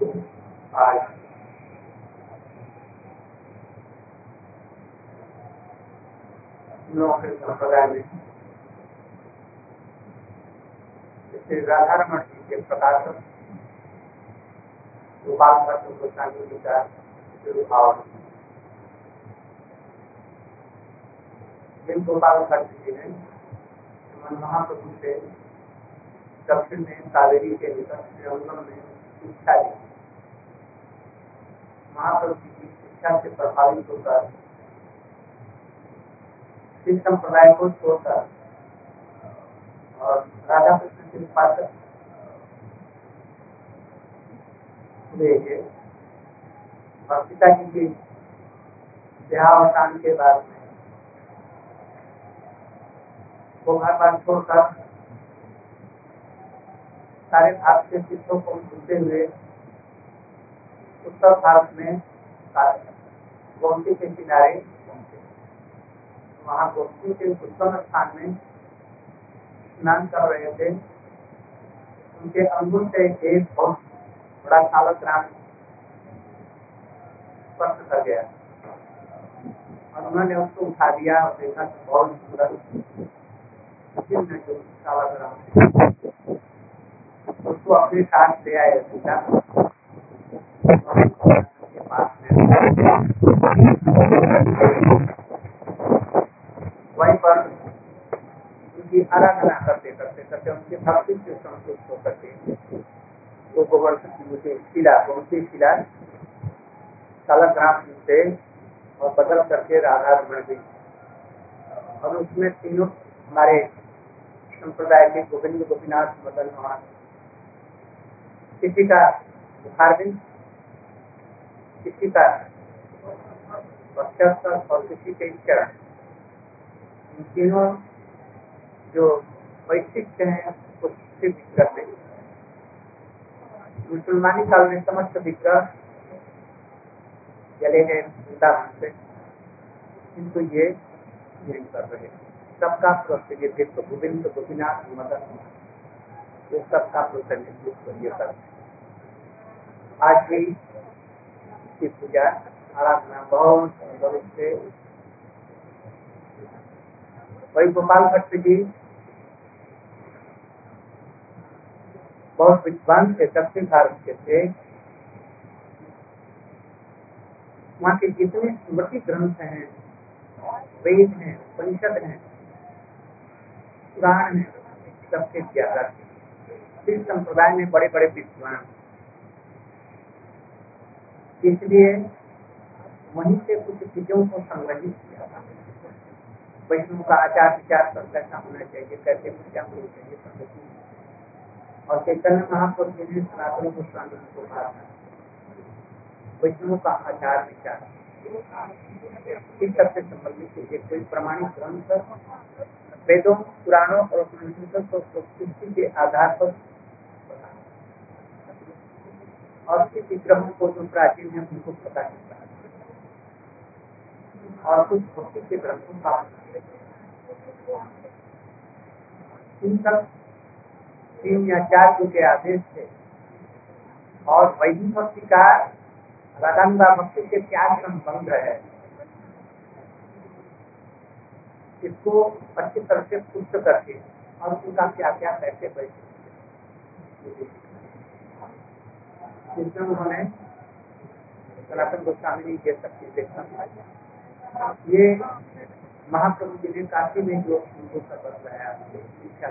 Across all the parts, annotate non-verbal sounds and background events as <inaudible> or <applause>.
आज श्री राधारमण जी के गोपाल भट्ट गोस्वामी जी का भाव जिन गोपाल भट्ट जी ने महाप्रभु से दक्षिण में कावेरी के निकट में शिक्षा दी महाप्रभु शिक्षा से प्रभावित होकर सिख संप्रदाय को छोड़कर और राधा कृष्ण के उपासक हुए और पिताजी के देहावसान के बाद में वो घर बार छोड़कर सारे भारत के चित्रों को भूलते हुए उत्तर भारत में गोमती के किनारे वहाँ गोमती के उत्तम स्थान में स्नान कर रहे थे। उनके अंगुल से एक बहुत बड़ा सालक राम स्पर्श कर गया। और उन्होंने उसको उठा दिया और देखा तो बहुत सुंदर उसको अपने साथ ले आए के वहीं पर उनकी आराधना करते करते करते उनके भक्ति से संतुष्ट होकर के वो गोवर्धन की मुझे शिला, बहुत शिला सालग्राम से और बदल करके राधा रमण गई और उसमें तीनों हमारे संप्रदाय के गोविंद, गोपीनाथ, मदन, मोहन किसी का बुखारबिंद किसी का और किसी के चरण इन तीनों जो वैशिष्ट हैं उससे विग्रह से मुसलमानी काल में समस्त विग्रह जले गए वृंदावन से किंतु ये नहीं कर रहे सबका प्रतिनिधित्व गोविंद गोपीनाथ मदन ये सबका प्रतिनिधित्व ये कर आज भी की पूजा आराधना, बहुत सुंदर से वही गोपाल भट्ट जी, बहुत विद्वान थे दक्षिण भारत के थे। वहाँ के जितने स्मृति ग्रंथ हैं, वेद हैं परिषद हैं, पुराण हैं, सबसे ज़्यादा संप्रदाय में बड़े बड़े विद्वान। इसलिए वहीं से कुछ चीज़ों को संग्रहित किया था। वैष्णव का आचार विचार सब कैसा होना चाहिए, कैसे पूजा होनी चाहिए पद्धति और चैतन्य महापुरुष जी ने सनातन गोस्वामी को कहा वैष्णव का आचार विचार। इस सबसे संबंधित चीज़ें, कोई प्रमाणिक ग्रंथ, वेदों, पुराणों और उपनिषदों को सृष्टि के आधार पर और किस विग्रहों को जो प्राचीन है, उनको पता चलता है। और कुछ भक्ति के ग्रंथों का सब तीन या चार जो के आदेश थे, और वैदिक भक्ति का राधानुगा भक्ति के क्या संबंध है। इसको अच्छी तरह से पुष्ट करके और उनका क्या क्या कैसे बैठे जिसमें उन्होंने सनातन गोस्वामी जी ये सब चीज़ें ये महाप्रभु जी ने काशी में जो उनको शपथ लगाया शिक्षा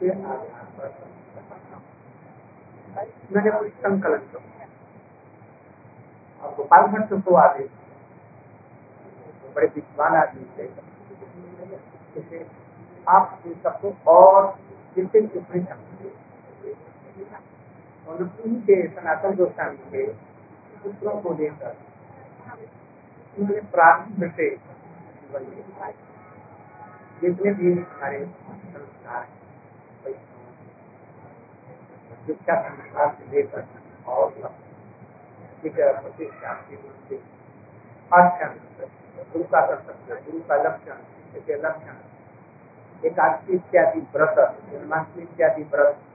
के आधार पर मैंने कुछ संकलन कर और गोपाल भट्ट को आदेश बड़े विद्वान आदमी थे। आप इन सबको और जितने जितने और उनके सनातन गोस्वामी के पुत्रों को लेकर उन्होंने प्रारंभ से जितने भी हमारे संस्कार शिक्षा संस्कार से लेकर और प्रतिष्ठा गुरु का कर्तव्य गुरु का लक्षण शिष्य के लक्षण एकादशी इत्यादि व्रत, जन्माष्टमी इत्यादि व्रत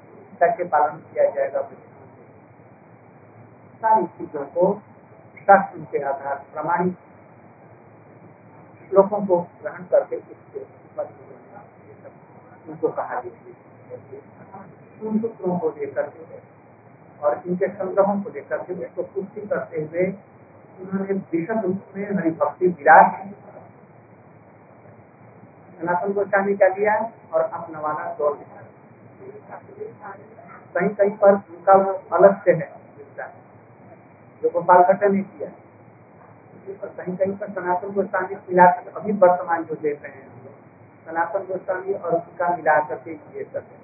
कैसे पालन किया जाएगा सारी चीज़ों को शास्त्र के आधार प्रमाणित श्लोकों को ग्रहण करके उसके उनको कहा सूत्रों को लेकर के और इनके संग्रहों को लेकर के उसको पुष्टि करते हुए उन्होंने विशद रूप में हरिभक्ति विराट सनातन गोस्वामी का दिया और अपना वाला दौड़ कहीं कहीं पर उनका वो अलग से है, जो गोपाल भट्ट ने किया। कहीं कहीं पर सनातन गोस्वामी मिला अभी वर्तमान जो देख रहे हैं सनातन गोस्वामी और उनका मिला करके ये करते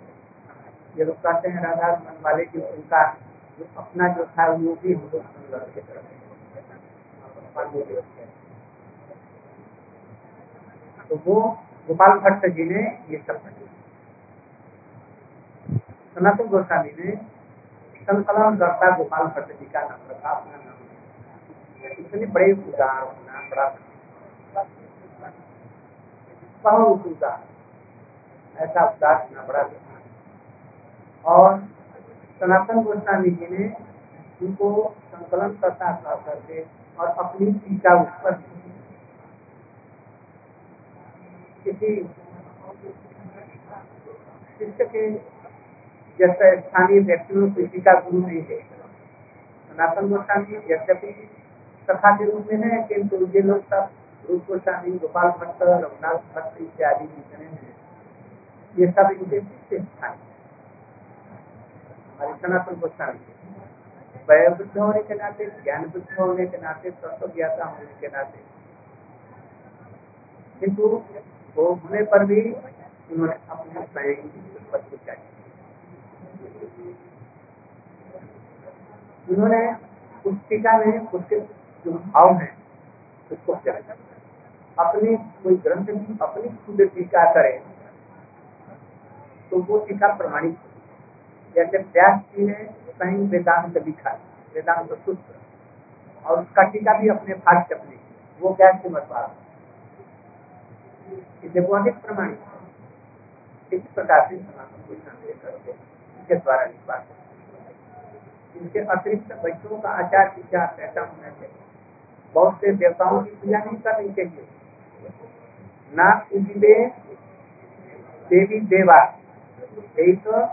ये लोग कहते हैं राधा मन वाले की उनका जो अपना जो था वो भी हम लोग तो वो गोपाल भट्ट जी ने ये सब सनातन गोस्वामी ने संकलन करता गोपाल भट्ट जी का नाम रखा, अपना नाम इतने बड़े उदार होना बड़ा बहुत उदार, ऐसा उदार होना बड़ा और सनातन गोस्वामी जी ने उनको संकलन करता करके और अपनी टीका उस पर किसी शिष्य के जैसे स्थानीय व्यक्तियों की टीका गुरु नहीं है। सनातन गोस्वामी यद्यपि कथा के रूप में है, किंतु ये लोग सब रूप गोस्वामी, गोपाल भट्ट, रघुनाथ भट्ट इत्यादि जितने हैं। ये सब इनके शिष्य स्थान हमारे सनातन गोस्वामी वयोवृद्ध होने के नाते ज्ञान बुद्ध होने के नाते तत्व ज्ञाता होने के नाते। किंतु वो होने पर भी उन्होंने अपने स्वयं की उत्पत्ति चाहिए उन्होंने उस टीका में उसके जो भाव है, उसको अपनी कोई ग्रंथ की अपनी खुद टीका करे तो वो टीका प्रमाणित जैसे व्यास जी ने कहीं वेदांत लिखा वेदांत सूत्र, और उसका टीका भी अपने भाष्य अपने वो क्या मत पारा इसलिए वो अधिक प्रमाणित इस प्रकार से सनातन को संदेह करके इसके द्वारा लिखवा इनके अतिरिक्त बच्चों का आचार विचार ऐसा होना चाहिए। बहुत से देवताओं की पूजा नहीं करनी चाहिए ना पूजिबे देवी देवा यही तो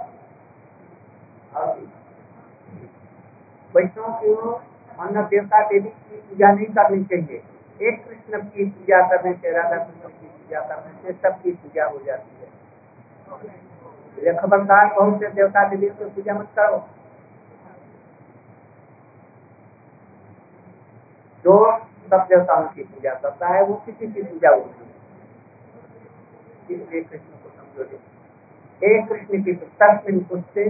को अन्य देवता देवी की पूजा नहीं करनी चाहिए। एक कृष्ण की पूजा करने से, राधा कृष्ण की पूजा करने से सबकी पूजा हो जाती है। खबरदार बहुत से देवता देवी की पूजा मत करो। जो सब देवताओं की पूजा करता है, वो किसी की पूजा होती है इसलिए कृष्ण को समझो एक कृष्ण की तस्मिन उससे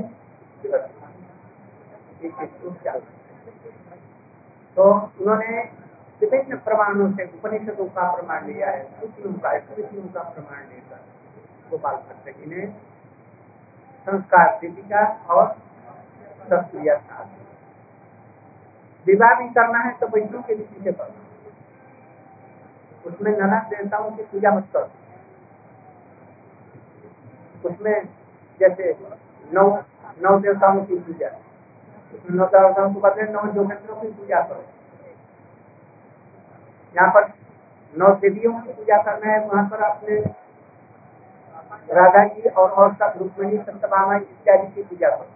तो उन्होंने विभिन्न प्रमाणों से, उपनिषदों का प्रमाण लिया है श्रुतियों का स्मृतियों का प्रमाण लेकर गोपाल भट्ट जी ने संस्कार दीपिका और सक्रिय विवाह भी करना है तो बच्चों के रीति से करना उसमें नाना देवताओं की पूजा मत करो। उसमें जैसे नौ नौ देवताओं की पूजा। उसमें नौ देवताओं को बदले नौ ज्योतिषों की पूजा करो। यहाँ पर नौ देवियों की पूजा करना है, वहाँ पर आपने राधा जी और और सब, रुक्मणी सत्यभामा इत्यादि की पूजा करो।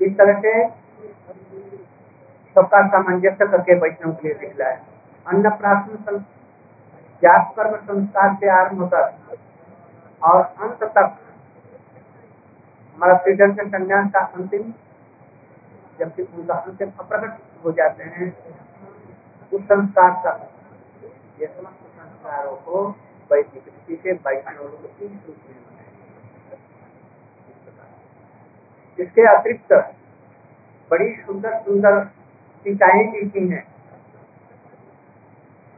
इस तरह से सबका सामंजस्य करके वैष्णव के लिए दिखला है। अन्न प्राशन जाप कर्म संस्कार से आरंभ होकर और अंत तक हमारा श्रीधर के संन्यास का अंतिम, जबकि उनका अंतिम अप्रकट हो जाते हैं, उस संस्कार का। ये समस्त संस्कारों को वैदिक रीति से वैष्णव इसके अतिरिक्त बड़ी सुंदर सुंदर टीकाएँ लिखी हैं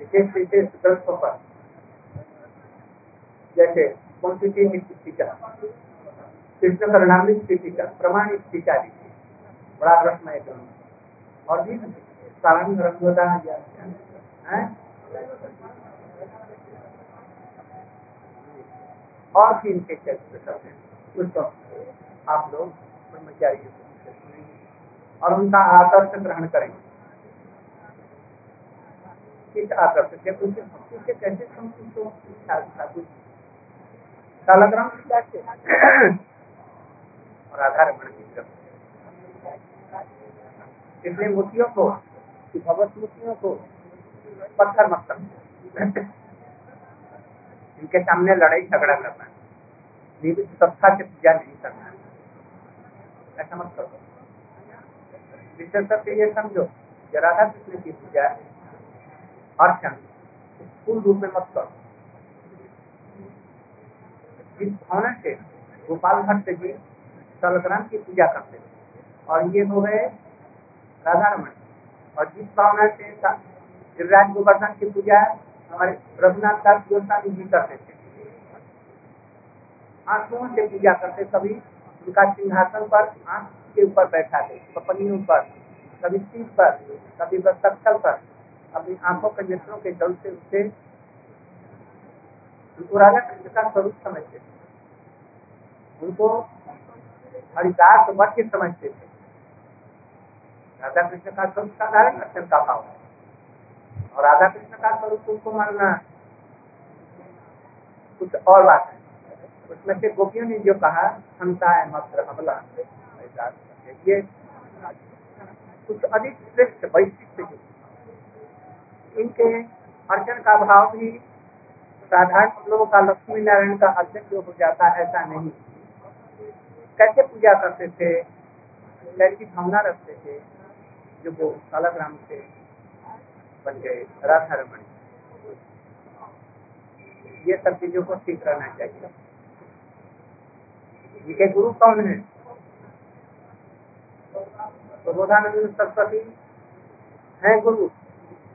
विशेष विशेष ग्रंथों पर। जैसे कौन सी तीन टीका? कृष्ण करणामित बड़ा रसमय ग्रंथ और भी सारंग और भी इनके चरित्र सब हैं। उसको आप लोग ब्रह्मचारी और उनका आदर्श ग्रहण करेंगे। किस आदर्श भक्ति से कैसे संतुष्ट हो? साधु और आधार इसलिए मूर्तियों को भगवत मूर्तियों को? पत्थर मत इनके सामने लड़ाई झगड़ा करना। सत्ता से पूजा नहीं करना। ऐसा मत करो। विशेषकर ये समझो कि राधा कृष्ण की पूजा अर्चन फूल रूप में मत करो। जिस भावना से गोपाल भट्ट जी सलग्राम की पूजा करते थे और ये हो गए राधा रमन और जिस भावना से गिरिराज गोवर्धन की पूजा हमारे रघुनाथ दास गोस्वामी जी करते थे। आँखों से पूजा करते कभी उनका सिंहासन पर आँख के ऊपर बैठा थे पपनियों पर, कभी सीट पर, कभी बस्तल पर, अपनी आँखों के नेत्रों के जल से उसे राजा कृष्ण का स्वरूप समझते थे। उनको हरिदास वक्य समझते थे। राधा कृष्ण का स्वरूप साधारण अक्षर का भाव और राधा कृष्ण का स्वरूप उनको मानना कुछ और बात है। उसमें से गोपियों ने जो कहा क्षमता है मात्र हमला ये कुछ अधिक श्रेष्ठ वैशिष्ट इनके अर्चन का भाव भी साधारण लोगों का लक्ष्मी नारायण का अर्जन जो हो जाता है, ऐसा नहीं। कैसे पूजा करते थे? कैसी भावना रखते थे? जो वो कालाग्राम से बन गए, राधा रमण ये सब चीज़ों को ठीक रहना चाहिए। इनके गुरु कौन है? प्रबोधानंद सरस्वती है गुरु।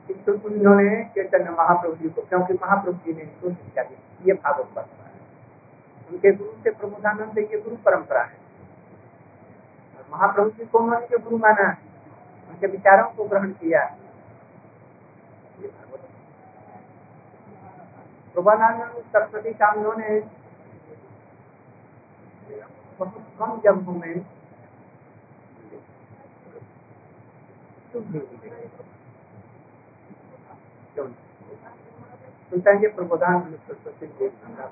किंतु उन्होंने चैतन्य महाप्रभु जी को, क्योंकि महाप्रभु जी ने इनको शिक्षा दी। ये भागवत परंपरा है। उनके गुरु से प्रबोधानंद ये गुरु परंपरा है। महाप्रभु जी को उन्होंने जो गुरु माना, उनके विचारों को ग्रहण किया। प्रबोधानंद सरस्वती का उन्होंने बहुत कम जन्मों में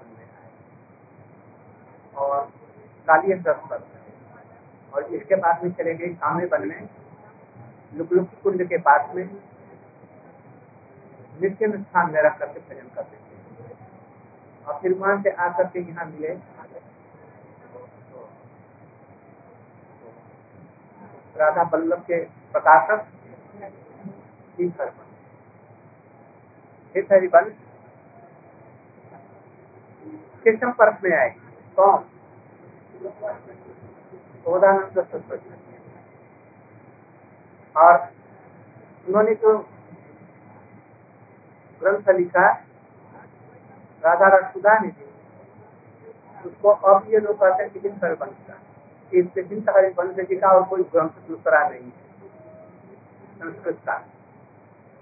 में आए और काली पर। और इसके बाद में चले गए कामे में। कुंड के पास में नित्य स्थान में रख करके भजन करते थे और फिर वहाँ से आकर के यहाँ मिले। राधा बल्लभ के प्रकाशक। हरिवंश के संपर्क में आए कौन? सरस्वती और उन्होंने ग्रंथ लिखा, राधा रसुदा ने उसको अब ये लोग कहते हैं कि इससे का और कोई ग्रंथ दूसरा नहीं है। संस्कृत का।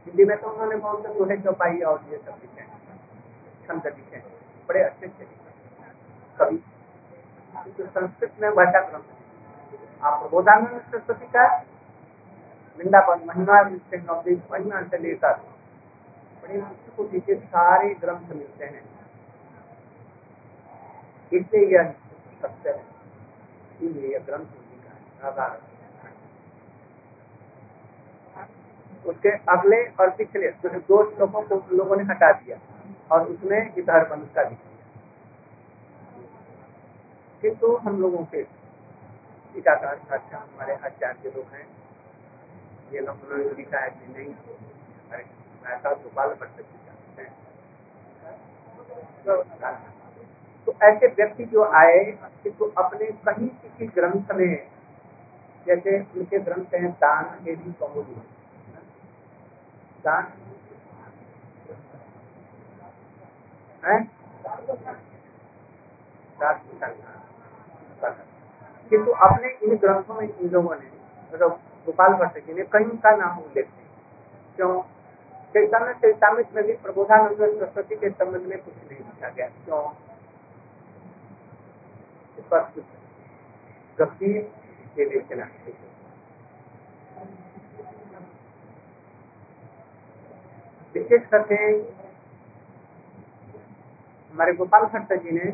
हिंदी में तो उन्होंने बहुत से दोहे चौपाई और ये सब लिखे छंद लिखे बड़े अच्छे अच्छे कवि। तो संस्कृत में भाषा ग्रंथ आप प्रबोधानंद सरस्वती का वृंदावन महिमा से नवदीप महिमा से लेकर बड़ी को पीछे सारे ग्रंथ मिलते हैं। इसलिए यह सत्य है। इसलिए यह ग्रंथ राधा उसके अगले और पिछले दो श्लोकों को लोगों ने हटा दिया और उसमें इधर बंद का दिख किंतु हम लोगों के टीकाकार अच्छा हमारे आचार्य लोग हैं, ये लोग उन्होंने लिखा है कि नहीं ऐसा तो बाल गोपाल भट्ट जी तो ऐसे व्यक्ति जो आए तो अपने कहीं किसी ग्रंथ में, जैसे उनके ग्रंथ हैं दान एवं दान किंतु अपने इन ग्रंथों में इन लोगों ने मतलब गोपाल भट्ट जी ने कहीं का नाम उल्लेख नहीं क्यों। चैतन्य चैतामित में भी प्रबोधानंद सरस्वती के संबंध में कुछ नहीं लिखा गया। क्यों? इस पर कुछ गंभीर विवेचना विशेष करके हमारे गोपाल भट्ट जी ने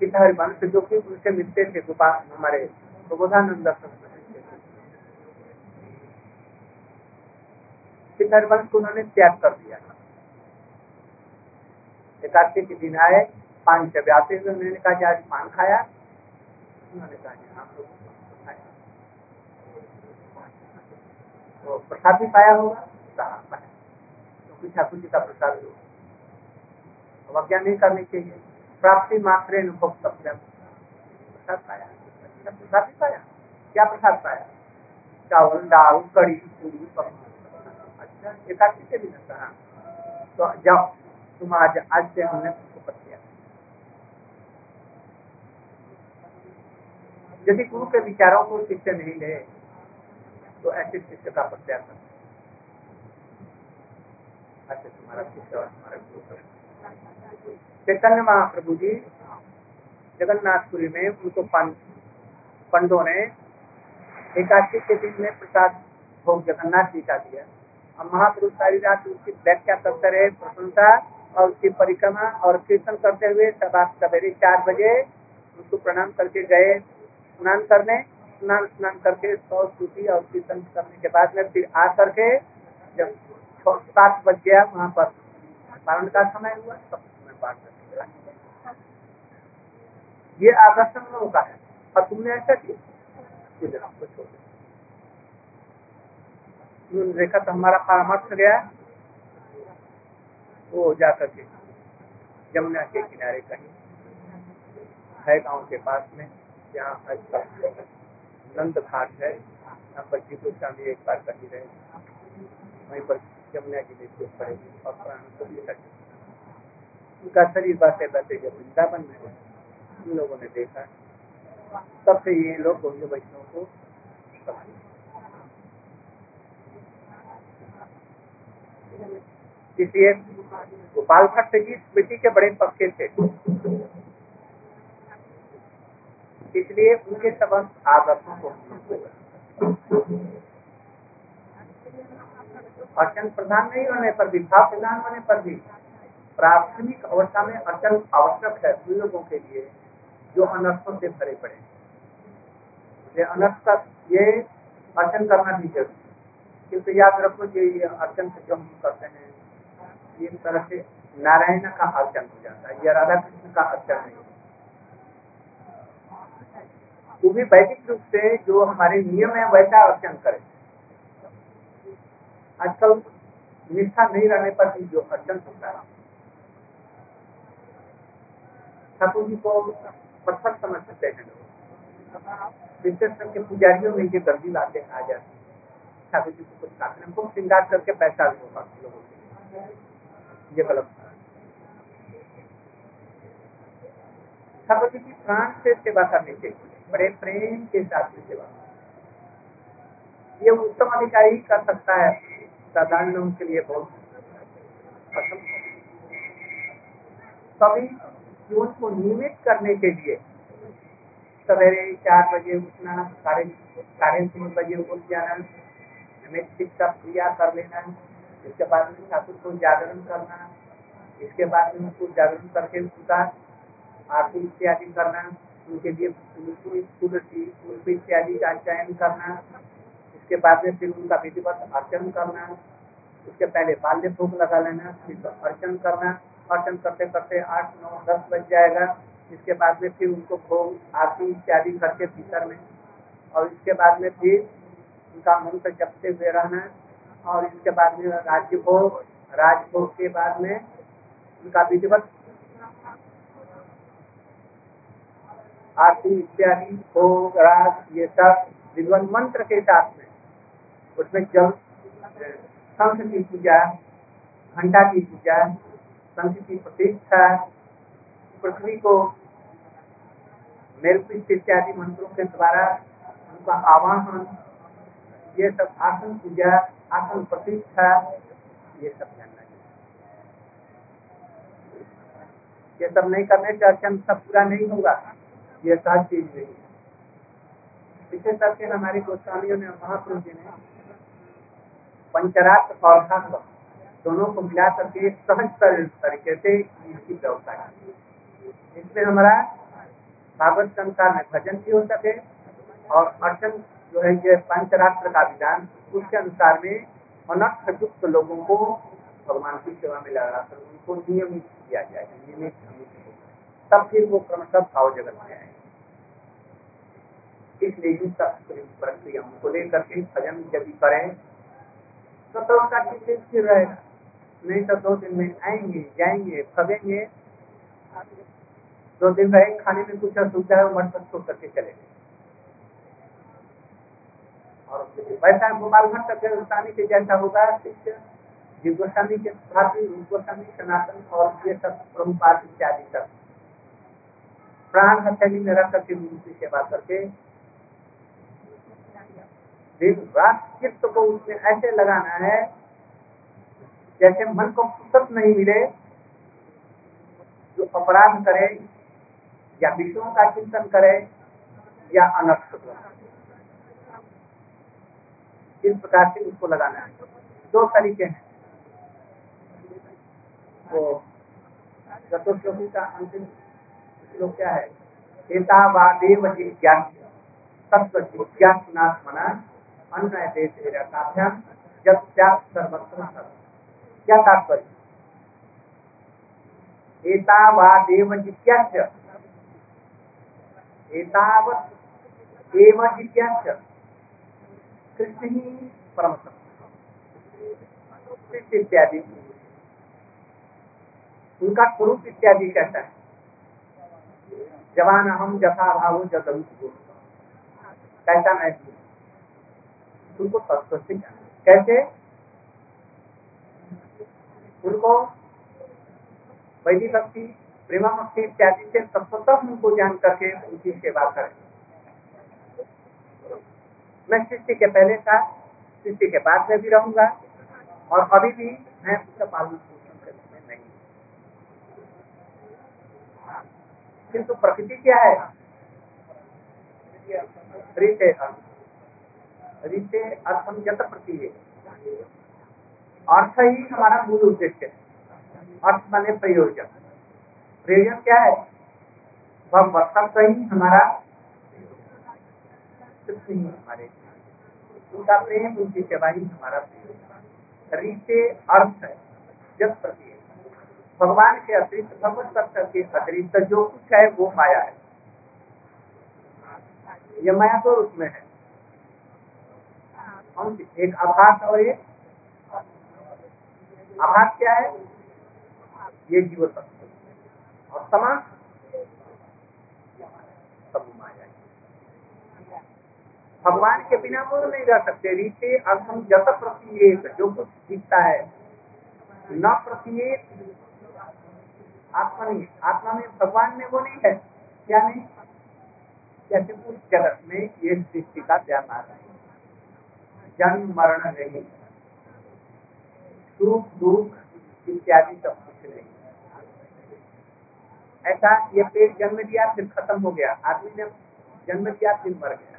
सीता हरिवंश जो कि उनसे मिलते थे, गोपाल हमारे प्रबोधानंद दर्शन सीता को उन्होंने त्याग कर दिया एकादशी के दिन आए, पान व्यापे हुए उन्होंने कहा, आज पान खाया? उन्होंने कहा हाँ तो तो प्रसाद भी पाया होगा। तो ठाकुर जी का प्रसाद हो अवज्ञा नहीं करनी चाहिए प्राप्ति मात्र प्रसाद पाया। प्रसाद भी पाया। क्या प्रसाद पाया? चावल, दाल कड़ी पूरी अच्छा एकादशी से भी है तो जाओ, तुम आज आज से हमने यदि गुरु के विचारों को शिष्य नहीं ले तो ऐसे शिष्य का प्रत्याग कर अच्छा तुम्हारा शिष्य और गुरु चैतन्य महाप्रभु जी जगन्नाथपुरी में उनको पंडों ने एकादशी के दिन में प्रसाद भोग जगन्नाथ जी का दिया। और महापुरुष सारी रात उसकी व्याख्या करते रहे प्रशंसा और उसकी परिक्रमा और कीर्तन करते हुए सब आप सवेरे चार बजे उसको प्रणाम करके गए। स्नान करने, स्नान स्नान करके सौ सूची और कीर्तन करने के बाद में फिर आ करके जब सात बज गया, वहाँ पर पारण का समय हुआ, सब समय पाठ ये आकर्षण लोगों का है। और तुमने ऐसा किया? छोड़ देखा तो हमारा परामर्श गया, वो जाकर के जमुना के किनारे कहीं, है गाँव के पास में, जहाँ नंद घाट है, यहाँ पर जीतू स्वामी एक बार कहीं रहे। वहीं पर जमुना जी में पड़ेगी और प्राण को भी उनका शरीर बसे बसे जब वृंदावन में उन लोगों ने देखा। तब से ये लोग गौरी वैष्णव को इसलिए गोपाल भट्ट जी स्मृति के बड़े पक्के थे। इसलिए उनके समस्त आदर्शों को अर्चन प्रधान नहीं होने पर भी, भाव प्रधान होने पर भी प्राथमिक अवस्था में अर्चन आवश्यक है उन लोगों के लिए जो अनर्थों से भरे पड़े ये अनर्थ का ये अर्चन करना भी ज़रूरी क्योंकि याद रखो ये अर्चन जो हम करते हैं एक तरह से नारायण का अर्चन हो जाता है यह राधा कृष्ण का अर्चन नहीं। वो भी वैदिक रूप से जो हमारे नियम है, वैसा अर्चन करे। आजकल निष्ठा नहीं रहने पर भी जो अर्चन होता है। ठाकुर जी को पत्थर समझ सकते हैं। लोग विशेष करके पुजारियों में ये गंदी बातें आ जाती ठाकुर जी को कुछ हमको श्रृंगार करके पैसा भी होगा लोगों के ये गलत ठाकुर जी की प्राण से सेवा करनी चाहिए बड़े प्रेम के साथ सेवा ये उत्तम अधिकारी कर सकता है। साधारण लोगों के लिए बहुत पसंद कभी जीवन को नियमित करने के लिए सवेरे चार बजे उठना, साढ़े साढ़े तीन बजे उठ जाना, हमें शिक्षा क्रिया कर लेना, इसके बाद में ठाकुर को जागरण करना, इसके बाद में उनको जागरण करके उनका आरती इत्यादि करना, उनके लिए तुलसी तुलसी इत्यादि का चयन करना इसके बाद में फिर उनका विधिवत अर्चन करना, उसके पहले बाल्य भोग लगा लेना, फिर अर्चन करना। अर्चन करते करते आठ, नौ, दस बज जाएगा। इसके बाद में फिर उनको भोग, आरती इत्यादि करके भीतर में। और इसके बाद में फिर उनका मंत्र जपते हुए रहना। और इसके बाद में राज्य भोग राजभोग के बाद में उनका विधिवत आरती इत्यादि, भोग राज ये सब विद्वन मंत्र के साथ में। उसमें जल शंख की पूजा, घंटा की पूजा शंख की प्रतिष्ठा, पृथ्वी को मेरुपिष्ट इत्यादि मंत्रों के द्वारा उनका आवाहन, ये सब आसन पूजा, आसन प्रतिष्ठा, ये सब जानना चाहिए। ये सब नहीं करने से अर्चन सब पूरा नहीं होगा। ये सब चीज़ नहीं है। विशेष करके हमारे गोस्वामियों ने महापुरुष जी ने पंचरात्र और दोनों को मिला करके सहज तरीके से इसकी व्यवस्था की। इसमें हमारा भागवत संसार में भजन भी हो सके और अर्चन जो है, ये पंचरात्र का विधान, उसके अनुसार में अनर्थ युक्त लोगों को भगवान की सेवा में लगा कर उनको नियमित किया जाए, नियमित तब फिर वो क्रमशः भाव जगत में आए इसलिए प्रक्रियाओं को लेकर के भजन यदि करें तो तो उनका चित्त स्थिर रहेगा। नहीं तो दो दिन में आएँगे, जाएँगे फगेंगे दो दिन रहे खाने में कुछ असुविधा है मठ पर छोड़ करके चले गए। और वैसा गोपाल भट्ट के गोस्वामी के जैसा होगा शिष्य गोस्वामी के भाभी गोस्वामी, सनातन और ये सब प्रभुपाद इत्यादि सब। प्राण हथेली में रख करके गुरु की सेवा करके रात चित्त को उसमें ऐसे लगाना है, जैसे मन को फुर्सत नहीं मिले, जो अपराध करे, या विषयों का चिंतन करे, या अनर्थ इस प्रकार से उसको लगाना है। दो तरीके हैं। वो चतुर्श्लोकी का अंतिम श्लोक क्या है? एतावादेव जिज्ञास्य तत्व जिज्ञासनात्मना देश जब सर्वत्र क्या तात्पर्य एतावादेव जिज्ञास्य एतावत एव कृष्ण ही परम इत्यादि। उनका स्वरूप इत्यादि कहता है। जवान हम जथा भाव जगरूप कैसा मैं उनको तत्व से कैसे? उनको वैदिक भक्ति प्रेमा भक्ति इत्यादि से तत्वतः उनको जान करके उनकी सेवा करें। मैं सृष्टि के पहले था, सृष्टि के बाद में भी रहूँगा, और अभी भी मैं उसका पालन पोषण करने में नहीं किंतु प्रकृति क्या है। रीते अर्थम जत प्रति अर्थ ही हमारा मूल उद्देश्य है। अर्थ माने प्रयोजन। प्रयोजन क्या है? भगवत ही हमारा हमारे। उनका प्रेम, उनकी सेवा ही हमारा रीते अर्थ है, जब प्रति भगवान के अतिरिक्त भगवत सत्तर के अतिरिक्त जो कुछ है, वो माया है। यह माया तो उसमें है। हम एक आभास और एक आभास क्या है? ये जीव तत्व। और समाज सब माया भगवान के बिना वो नहीं रह सकते। रीते अर्थम जत प्रत्येक जो कुछ दिखता है। न प्रत्येक आत्मा नहीं आत्मा में भगवान में वो नहीं है। क्या नहीं? जैसे उस जगत में ये सृष्टि का व्यापार है। जन्म, मरण नहीं। सुख, दुख इत्यादि सब कुछ नहीं। ऐसा ये पेड़ जन्म दिया, फिर खत्म हो गया। आदमी ने जन्म दिया, फिर मर गया।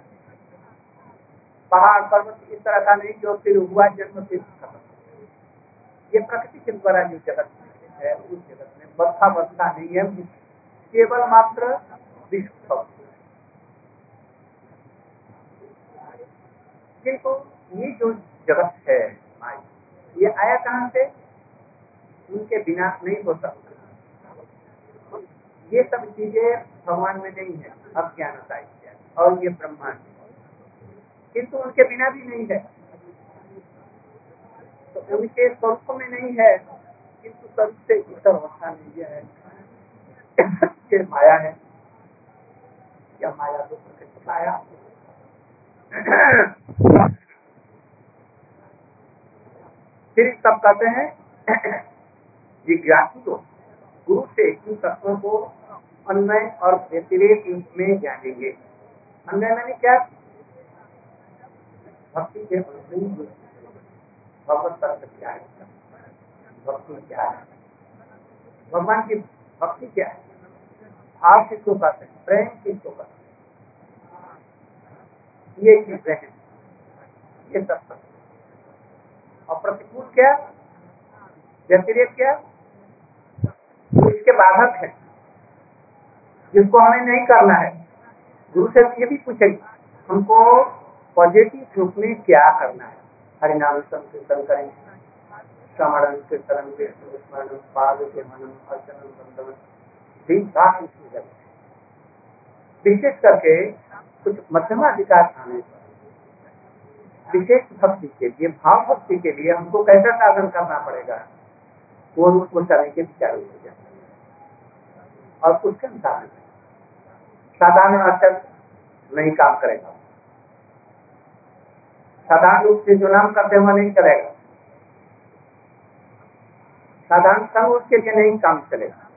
पहाड़, पर्वत इस तरह का नहीं, जो फिर हुआ जन्म, फिर खत्म। ये प्रकृति के द्वारा जो जगत है, उस जगत में बद्धा बद्धा नहीं है। केवल मात्र विश्व किंतु ये जो जगत है ये आया कहाँ से? उनके बिना नहीं हो सकता। ये सब चीज़ें भगवान में नहीं है, अब अज्ञानता और ये ब्रह्मांड किंतु उनके बिना भी नहीं है। तो उनके स्वरूप में नहीं है, किंतु स्वरूप से इतर अवस्था नहीं है। ये माया है। या माया तो माया फिर सब कहते हैं, <coughs> जिज्ञासु तो गुरु से इन तत्वों को अन्वय और व्यतिरेक में जानेंगे। अन्वय मैंने क्या? भक्ति के भगवत तत्व क्या है? भक्ति क्या है? भगवान की भक्ति क्या है? भाव किसको कहते हैं? प्रेम किसको कहते हैं? ये चीज़ें हैं ये सब और प्रतिकूल क्या? व्यतिरेक क्या? इसके बाधक है। जिसको हमें नहीं करना है। गुरु से ये भी पूछेगी, हमको पॉजिटिव रूप में क्या करना है? हरिनाम संकीर्तन करेंगे श्रवण कीर्तन स्मरण पाद के मनन अर्चन बंधन दिन रात इसमें विशेष करके कुछ मध्यमाधिकार आने पर विशेष भक्ति के लिए भाव भक्ति के लिए हमको कैसा साधन करना पड़ेगा? वो को चलने के विचार हो। जाए और उसके अनुसार साधारण अचल नहीं काम करेगा। साधारण रूप से जो नाम करते हुए नहीं करेगा साधारण संग उसके लिए नहीं काम चलेगा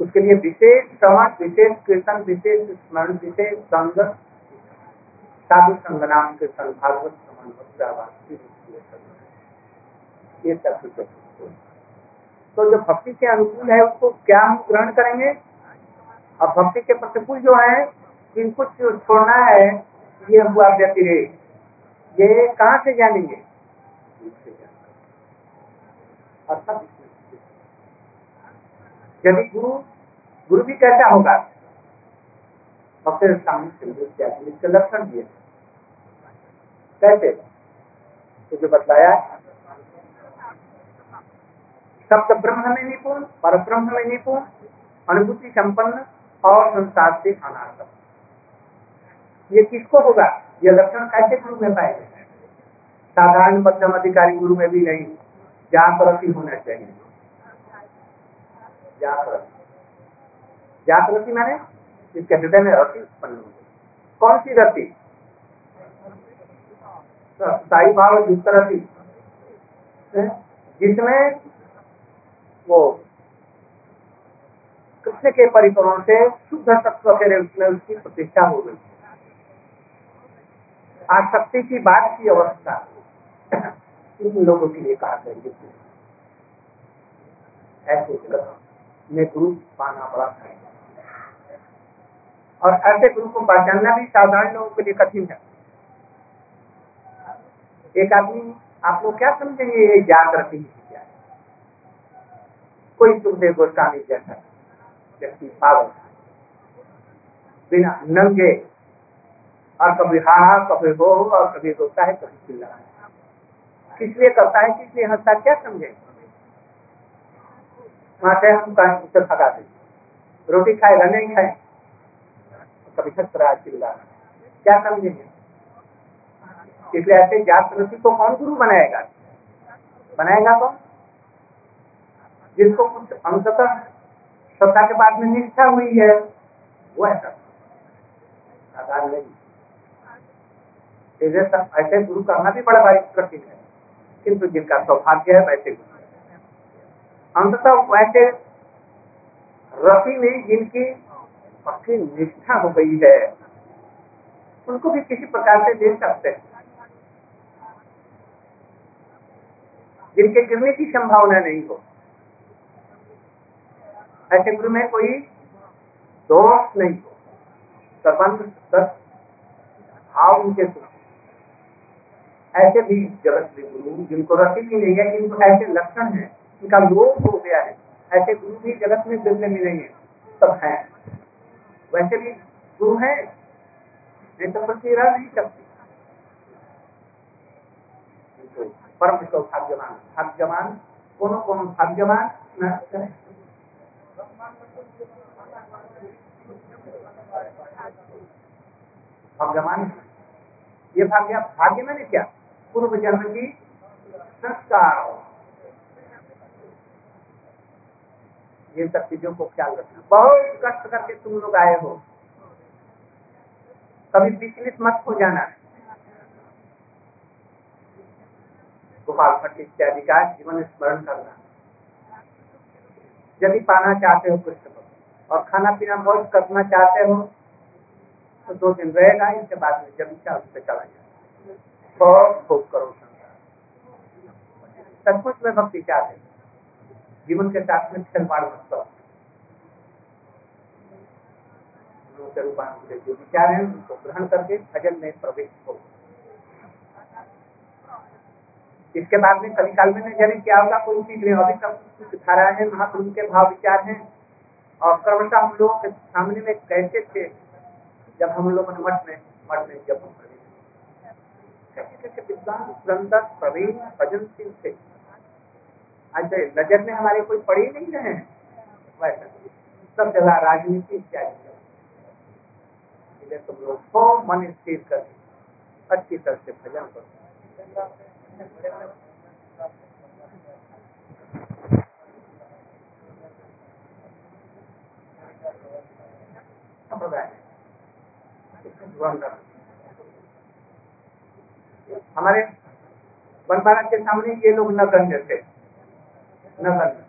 उसके लिए विशेष श्रवण विशेष कीर्तन विशेष स्मरण, विशेष संग साधु संग नाम कीर्तन भागवत समान ये सब कुछ तो जो भक्ति के अनुकूल है, उसको क्या हम ग्रहण करेंगे? और भक्ति के प्रतिकूल जो है, इनको छोड़ना है, ये हुआ व्यतिरेक ये कहाँ से जानेंगे? यदि गुरु गुरु भी कैसा होगा, भक्त सामने लक्षण दिए। कैसे तो जो बताया सप्त ब्रह्म में निपुण पर ब्रह्म में निपुण, अनुभूति संपन्न और संसार से अनाथ ये किसको होगा? ये लक्षण कैसे गुरु में पाएँगे साधारण मध्यम अधिकारी गुरु में भी नहीं। जागृति होना चाहिए। जागृति जागृति मैंने? इसके हृदय में रति उत्पन्न होगी। कौन सी रति? साई भाव युक्त रति जिसमें वो कृष्ण के परिक्रमण से शुद्ध तत्व के रूप में उसकी प्रतिष्ठा हो गई। आसक्ति की बात की अवस्था। इन लोगों के लिए कहा करेंगे ऐसे में गुरु पाना बड़ा और ऐसे गुरु को पहचानना भी साधारण लोगों के लिए कठिन है। एक आदमी, आप लोग क्या समझेंगे ये जागृति क्या है? कोई सुखदेव गोस्वामी जैसा व्यक्ति, पागल। बिना नंगे, और कभी हा कभी हो और कभी रोता है, कभी चिल्ला। किस लिए करता है, किस लिए हंसता क्या समझे? वहाँ से हम उसे भगा दें। रोटी खाएगा, नहीं खाए कभी खतरा चिल्ला क्या समझेंगे इसलिए ऐसे जात प्रति को कौन गुरु बनाएगा? बनाएगा कौन? जिसको कुछ अंततः श्रद्धा के बाद में निष्ठा हुई है, वो ऐसा नहीं। ऐसे गुरु करना भी बड़ा भारी कठिन है। किंतु जिनका सौभाग्य है, वैसे गुरु। अंततः वैसे रफी में जिनकी पक्की निष्ठा हो गई है, उनको भी किसी प्रकार से दे सकते हैं। जिनके गिरने की संभावना नहीं हो। ऐसे गुरु में कोई दोष नहीं हो। सर्वंत भाव उनके ऐसे भी जगत में गुरु जिनको रसी भी नहीं है, जिनको ऐसे लक्षण है, उनका लोभ हो गया है। ऐसे गुरु भी जगत में दिखने में नहीं है, सब है। वैसे भी गुरु है तो नहीं सकती। परम सौभाग्यवान भाग्यवान कौन कौन भाग्यवान भाग्यवान ये भाग्य भाग्य मैंने क्या पूर्व जन्म की संस्कार ये सब चीज़ों को ख्याल रखना बहुत कष्ट करके तुम लोग आए हो कभी विचलित मत हो जाना गोपाल भट्ट इत्यादि का जीवन स्मरण करना। यदि पाना चाहते हो कृष्ण को और खाना पीना बहुत करना चाहते हो तो दो दिन रहेगा, इसके बाद में जब इच्छा उस पर चला जाए बहुत भोग करो संसार। सचमुच में भक्ति चाहते जीवन के साथ में खिलवाड़ मत करो। जो विचार है, उनको ग्रहण करके भजन में प्रवेश हो इसके बाद में कभी काल में न जाने क्या होगा, कोई चीज़ नहीं, अभी सब कुछ धारा है, महाप्रभु के भाव विचार हैं। और क्रमशः हम लोगों के सामने में कैसे थे, जब हम लोग मठ में मठ में जब हम कैसे कैसे विद्वान सुरंदर प्रवीण भजनशील थे। अच्छा नज़र में हमारे कोई पढ़ ही नहीं रहे वैसा सब जगह राजनीति इत्यादि। तुम लोग को मन स्थिर कर अच्छी तरह से भजन करो हमारे बनपारा के सामने ये लोग नगण्य थे नगण्य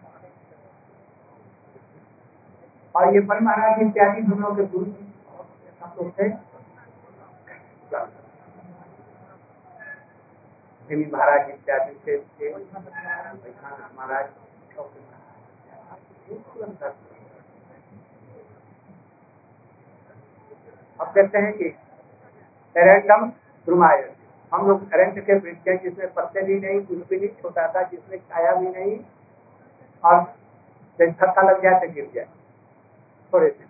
और ये बन महाराज इत्यादि दोनों के गुरु हम थे महाराज इत्यादि थे महाराज अब कहते हैं कि एरेंडम ब्रुमाय हम लोग करंट के वृक्ष हैं, जिसमें पत्ते भी नहीं कुछ भी नहीं, छोटा था, जिसमें छाया भी नहीं, और धक्का लग जाए तो गिर जाए। थोड़े से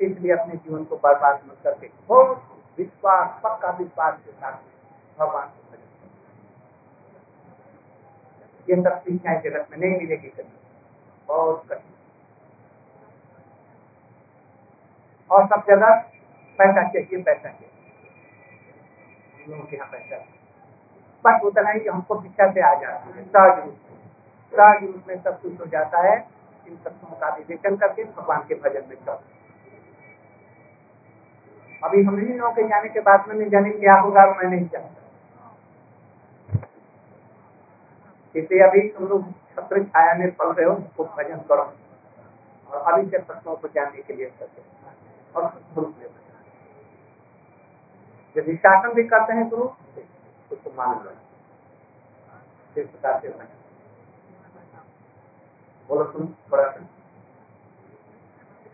इसलिए अपने जीवन को बर्बाद मत करके बहुत विश्वास, पक्का विश्वास के साथ भगवान को भजन ये सब शिक्षाएँ जगत में, नहीं मिलेगी कभी। बहुत कठिन। और सब जगह पैसा चाहिए पैसा चाहिए। लोगों के यहाँ पैसा बस उतना ही हमको पीछा से आ जाती है। सहज रूप सहज रूप में सब कुछ हो जाता है। इन तत्वों का विवेचन करके भगवान के भजन में चल अभी हम नहीं लोगों के जाने के बाद में नहीं जाने क्या होगा, मैं नहीं जानता। इसलिए अभी तुम लोग छत्र छाया में पढ़ रहे हो, उसको भजन करो। और अभी से तत्वों को जानने के लिए करते और यदि शासन भी करते हैं गुरु तो उसको मान लो। इस प्रकार से बोलो तुम बड़ा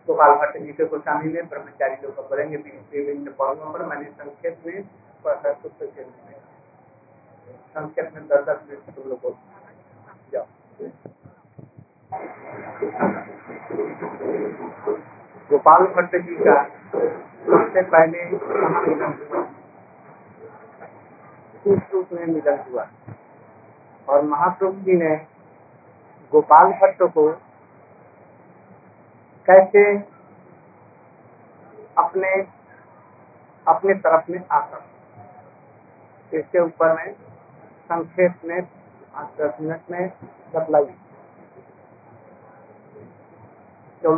गोपाल भट्ट जी के गोस्वामी में, ब्रह्मचारी लोग बोलेंगे विभिन्न पहलुओं पर मैंने संक्षेप में संक्षेप में दस दस मिनट तुम लोग गोपाल भट्ट जी का सबसे पहले में मिलन हुआ। और महाप्रभु जी ने गोपाल भट्ट को कैसे अपने अपने तरफ़ में आकर। इसके ऊपर में संक्षेप में पाँच दस मिनट में बतलाई